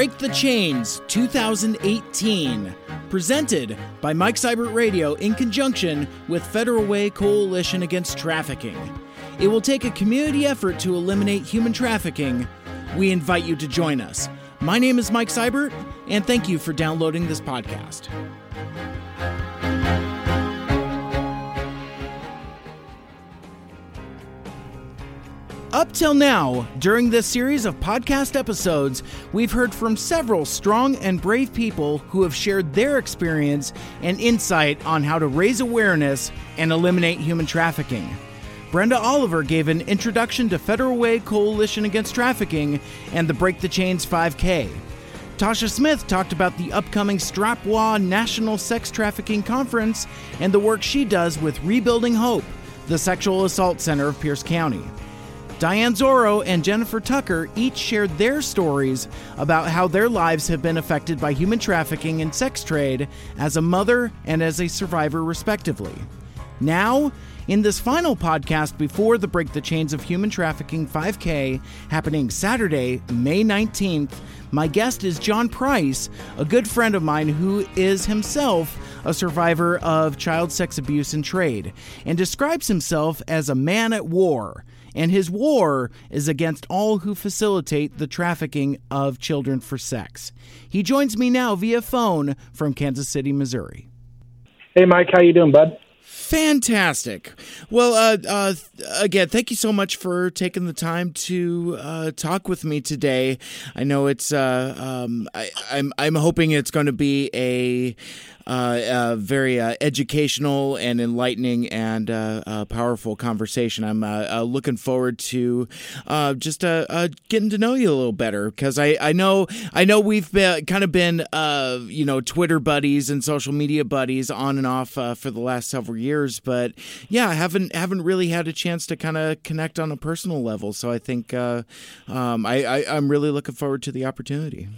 Break the Chains 2018, presented by Mike Seibert Radio in conjunction with Federal Way Coalition Against Trafficking. It will take a community effort to eliminate human trafficking. We invite you to join us. My name is Mike Seibert, and thank you for downloading this podcast. Up till now, during this series of podcast episodes, we've heard from several strong and brave people who have shared their experience and insight on how to raise awareness and eliminate human trafficking. Brenda Oliver gave an introduction to Federal Way Coalition Against Trafficking and the Break the Chains 5K. Tasha Smith talked about the upcoming Strapwa National Sex Trafficking Conference and the work she does with Rebuilding Hope, the sexual assault center of Pierce County. Diane Zorro and Jennifer Tucker each shared their stories about how their lives have been affected by human trafficking and sex trade as a mother and as a survivor, respectively. Now, in this final podcast before the Break the Chains of Human Trafficking 5K happening Saturday, May 19th, my guest is John Price, a good friend of mine who is himself a survivor of child sex abuse and trade, and describes himself as a man at war and his war is against all who facilitate the trafficking of children for sex. He joins me now via phone from Kansas City, Missouri. Hey, Mike, how you doing, bud? Fantastic. Well, uh, uh, again, thank you so much for taking the time to uh, talk with me today. I know it's. Uh, um, I, I'm. I'm hoping it's going to be a very uh, educational and enlightening and uh, uh powerful conversation. I'm uh, uh, looking forward to just getting to know you a little better because I, I know I know we've been, kind of been you know Twitter buddies and social media buddies on and off for the last several years, but yeah, I haven't haven't really had a chance to kind of connect on a personal level. So I think um, I, I I'm really looking forward to the opportunity.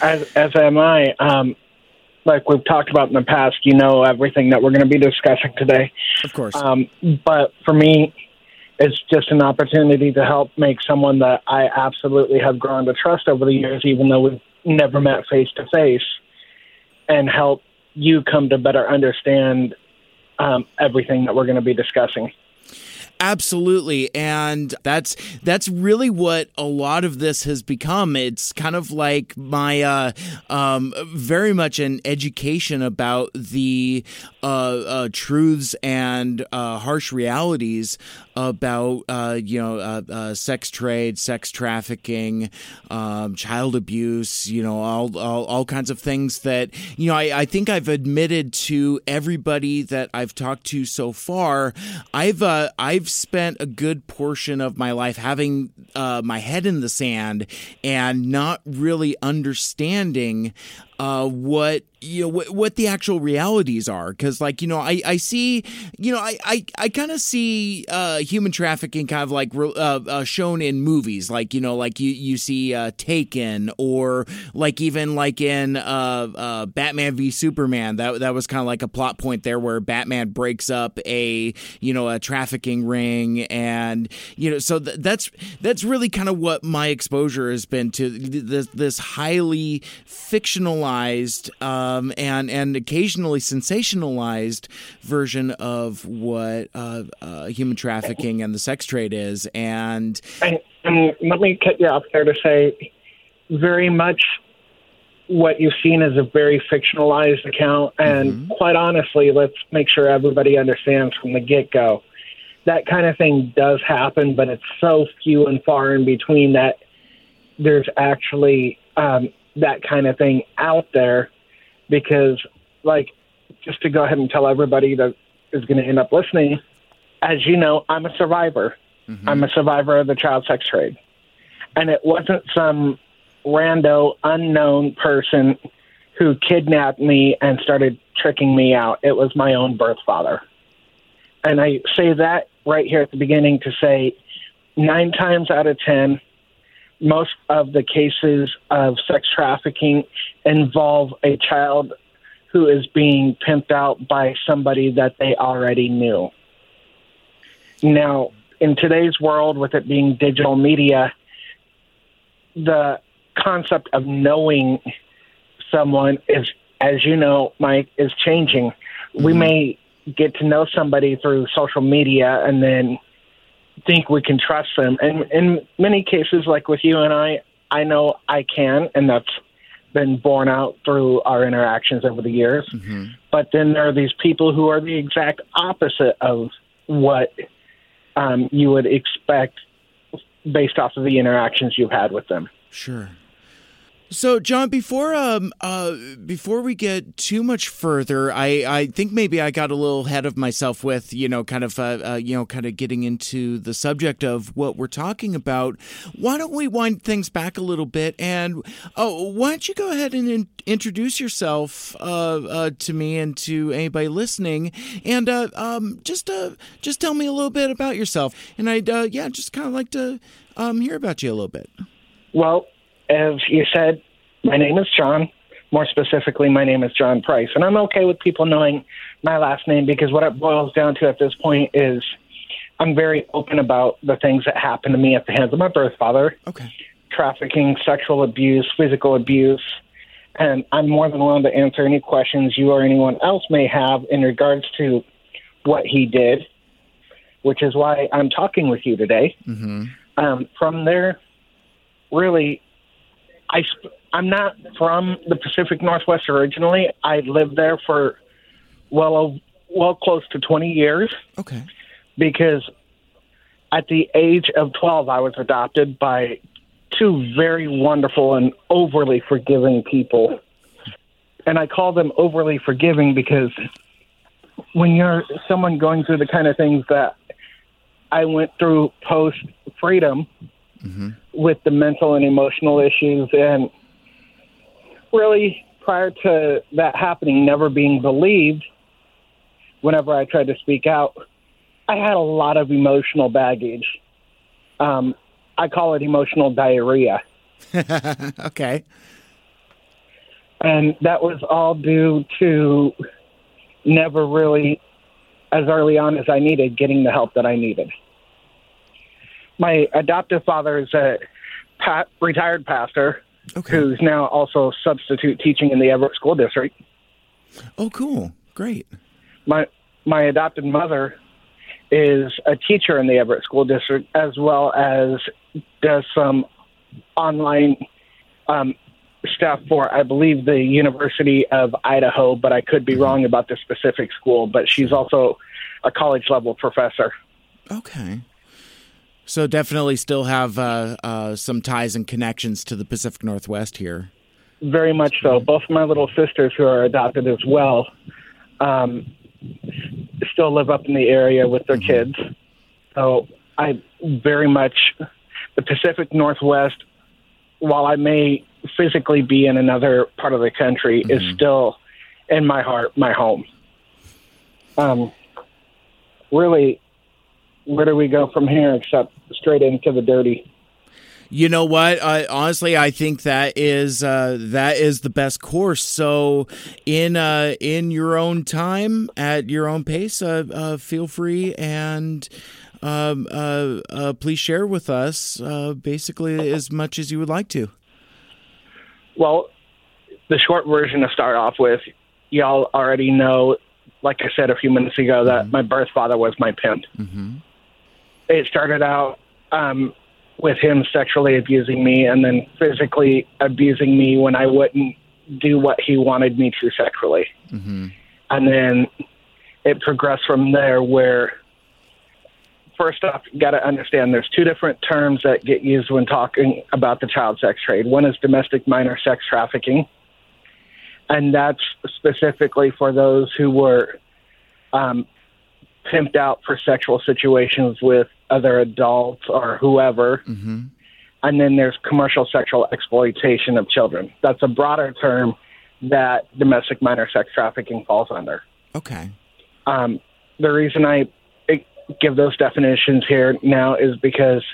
As as am I. Um, like we've talked about in the past, you know everything that we're going to be discussing today. Of course. Um, but for me, it's just an opportunity to help make someone that I absolutely have grown to trust over the years, even though we've never met face to face, and help you come to better understand um, everything that we're going to be discussing. Absolutely. And that's that's really what a lot of this has become. It's kind of like my uh, um, very much an education about the uh, uh, truths and uh, harsh realities about uh, you know uh, uh, sex trade, sex trafficking, um, child abuse, you know all, all, all kinds of things that you know I, I, think I've admitted to everybody that I've talked to so far. I've uh, I've spent a good portion of my life having uh, my head in the sand and not really understanding uh, what you know what, what the actual realities are. Because like you know i i see you know i i, I kind of see uh human trafficking kind of like uh, uh, shown in movies. Like you know like you you see uh taken or like even like in uh, uh batman v superman. That that was kind of like a plot point there where batman breaks up a you know a trafficking ring. And you know so th- that's that's really kind of what my exposure has been to this this highly fictionalized uh um, and and occasionally sensationalized version of what uh, uh, human trafficking and the sex trade is. And, and, and let me cut you off there to say, very much what you've seen is a very fictionalized account. And mm-hmm. quite honestly, let's make sure everybody understands from the get go. That kind of thing does happen, but it's so few and far in between that there's actually um, that kind of thing out there because, like, just to go ahead and tell everybody that is going to end up listening, as you know, I'm a survivor. Mm-hmm. I'm a survivor of the child sex trade. And it wasn't some rando, unknown person who kidnapped me and started tricking me out. It was my own birth father. And I say that right here at the beginning to say nine times out of 10, most of the cases of sex trafficking involve a child who is being pimped out by somebody that they already knew. Now, in today's world, with it being digital media, the concept of knowing someone is, as you know, Mike, is changing. Mm-hmm. We may get to know somebody through social media and then think we can trust them. And in many cases, like with you and I, I know I can, and that's been borne out through our interactions over the years. Mm-hmm. But then there are these people who are the exact opposite of what um, you would expect based off of the interactions you've had with them. Sure. So, John, before um uh before we get too much further, I I think maybe I got a little ahead of myself with you know kind of uh, uh, you know kind of getting into the subject of what we're talking about. Why don't we wind things back a little bit and oh, why don't you go ahead and in- introduce yourself uh, uh, to me and to anybody listening, and uh, um just just tell me a little bit about yourself, and I'd yeah just kind of like to um hear about you a little bit. Well, as you said, my name is John. More specifically, my name is John Price. And I'm okay with people knowing my last name because what it boils down to at this point is I'm very open about the things that happened to me at the hands of my birth father. Okay. Trafficking, sexual abuse, physical abuse. And I'm more than willing to answer any questions you or anyone else may have in regards to what he did, which is why I'm talking with you today. Mm-hmm. Um, from there, really, I I'm not from the Pacific Northwest originally. I lived there for well well close to 20 years. Okay. Because at the age of 12 I was adopted by two very wonderful and overly forgiving people. And I call them overly forgiving because when you're someone going through the kind of things that I went through post freedom, mm-hmm. with the mental and emotional issues. And really, prior to that happening, never being believed, whenever I tried to speak out, I had a lot of emotional baggage. Um, I call it emotional diarrhea. okay. And that was all due to never really, as early on as I needed, getting the help that I needed my adoptive father is a pa- retired pastor okay. who's now also substitute teaching in the Everett School District. Oh, cool! Great. My my adopted mother is a teacher in the Everett School District, as well as does some online um, stuff for, I believe, the University of Idaho, but I could be mm-hmm. wrong about the specific school. But she's also a college level professor. Okay. So definitely still have uh, uh, some ties and connections to the Pacific Northwest here. Very much so. Both my little sisters, who are adopted as well, um, still live up in the area with their mm-hmm. kids. So I very much the Pacific Northwest. While I may physically be in another part of the country, mm-hmm. is still in my heart, my home. Um, really, where do we go from here except straight into the dirty? You know what? I, honestly, I think that is uh, that is the best course. So, in uh, in your own time, at your own pace, uh, uh feel free and um, uh, uh, please share with us basically as much as you would like to. Well, the short version to start off with, y'all already know. Like I said a few minutes ago, that mm-hmm. my birth father was my pimp. Mm-hmm it started out um, with him sexually abusing me and then physically abusing me when I wouldn't do what he wanted me to sexually. Mm-hmm. And then it progressed from there where first off, you got to understand there's two different terms that get used when talking about the child sex trade. One is domestic minor sex trafficking, and that's specifically for those who were um, pimped out for sexual situations with other adults or whoever. Mm-hmm. And then there's commercial sexual exploitation of children. That's a broader term that domestic minor sex trafficking falls under. Okay. Um, the reason I give those definitions here now is because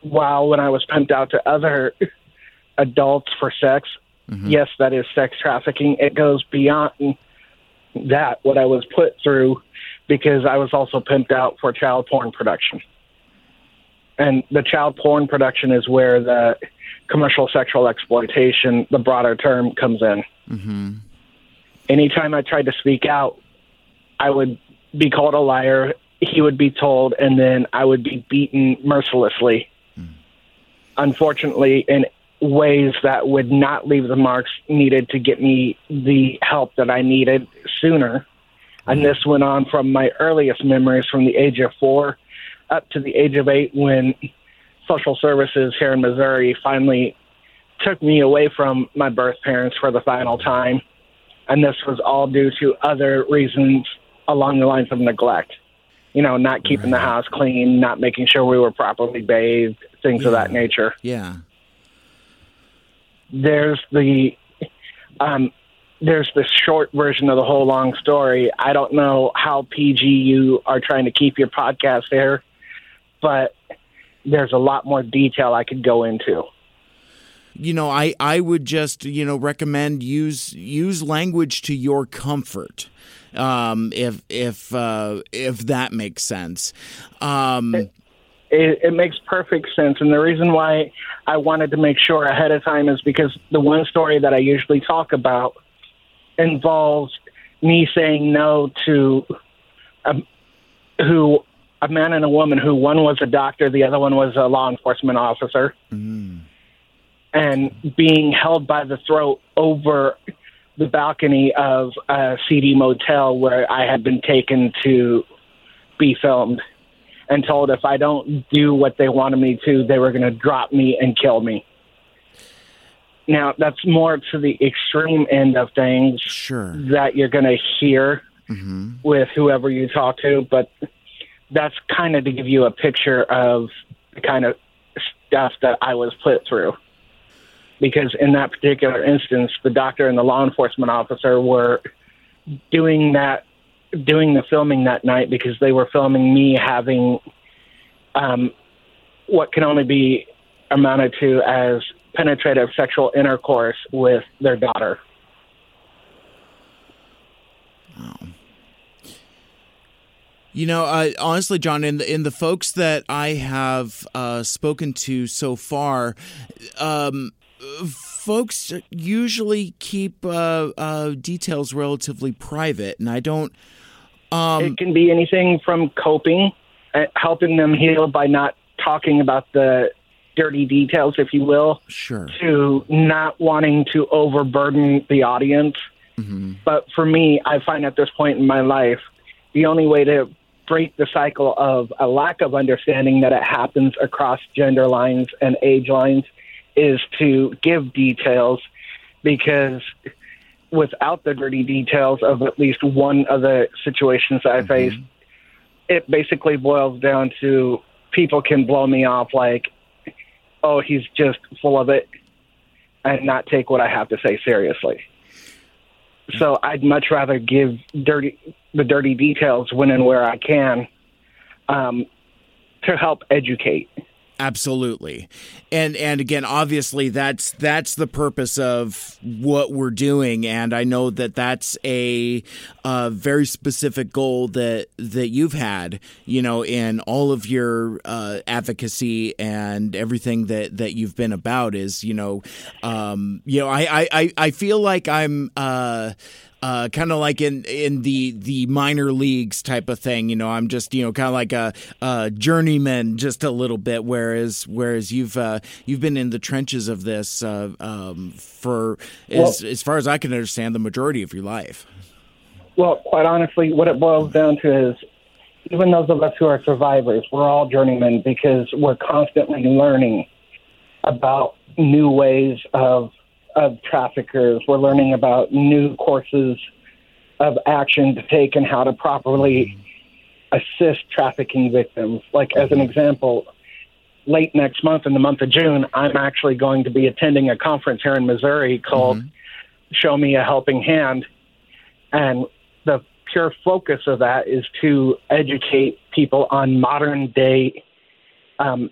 while when I was pimped out to other adults for sex, mm-hmm. yes, that is sex trafficking. It goes beyond that, what I was put through because I was also pimped out for child porn production. and the child porn production is where the commercial sexual exploitation, the broader term, comes in. Mm-hmm. Anytime I tried to speak out, I would be called a liar. He would be told, and then I would be beaten mercilessly. Mm. Unfortunately, in ways that would not leave the marks needed to get me the help that I needed sooner. And this went on from my earliest memories from the age of four up to the age of eight when social services here in Missouri finally took me away from my birth parents for the final time. And this was all due to other reasons along the lines of neglect. You know, not keeping right. the house clean, not making sure we were properly bathed, things yeah. of that nature. Yeah. There's the um, there's this short version of the whole long story. I don't know how PG you are trying to keep your podcast there, but there's a lot more detail I could go into. You know, I, I would just you know recommend use use language to your comfort, um, if if uh, if that makes sense. Um, it, it, it makes perfect sense, and the reason why I wanted to make sure ahead of time is because the one story that I usually talk about involves me saying no to um, who a man and a woman who one was a doctor, the other one was a law enforcement officer, mm. and being held by the throat over the balcony of a seedy motel where I had been taken to be filmed and told if I don't do what they wanted me to, they were going to drop me and kill me. Now, that's more to the extreme end of things sure. that you're going to hear mm-hmm. with whoever you talk to, but that's kind of to give you a picture of the kind of stuff that I was put through. Because in that particular instance, the doctor and the law enforcement officer were doing that, doing the filming that night because they were filming me having um, what can only be amounted to as penetrative sexual intercourse with their daughter. You know, uh, honestly, John, in the in the folks that I have uh, spoken to so far, um, folks usually keep uh, uh details relatively private, and I don't. Um, it can be anything from coping, uh, helping them heal by not talking about the dirty details, if you will, sure, to not wanting to overburden the audience. Mm-hmm. But for me, I find at this point in my life, the only way to break the cycle of a lack of understanding that it happens across gender lines and age lines is to give details because without the dirty details of at least one of the situations that I mm-hmm. faced, it basically boils down to people can blow me off like, oh, he's just full of it and not take what I have to say seriously. So I'd much rather give dirty the dirty details when and where I can um, to help educate. Absolutely. And and again obviously that's that's the purpose of what we're doing and I know that that's a, a very specific goal that that you've had, you know, in all of your uh, advocacy and everything that that you've been about is, you know, um, you know, I I I feel like I'm uh uh, kind of like in in the the minor leagues type of thing. You know, I'm just you know kind of like a, a, journeyman just a little bit. Whereas whereas you've uh, you've been in the trenches of this uh, um, for as well, as far as I can understand the majority of your life. Well, quite honestly, what it boils down to is even those of us who are survivors, we're all journeymen because we're constantly learning about new ways of of traffickers. We're learning about new courses of action to take and how to properly assist trafficking victims. Like, as an example, late next month, in the month of June, I'm actually going to be attending a conference here in Missouri called mm-hmm. Show Me a Helping Hand. And the pure focus of that is to educate people on modern day um,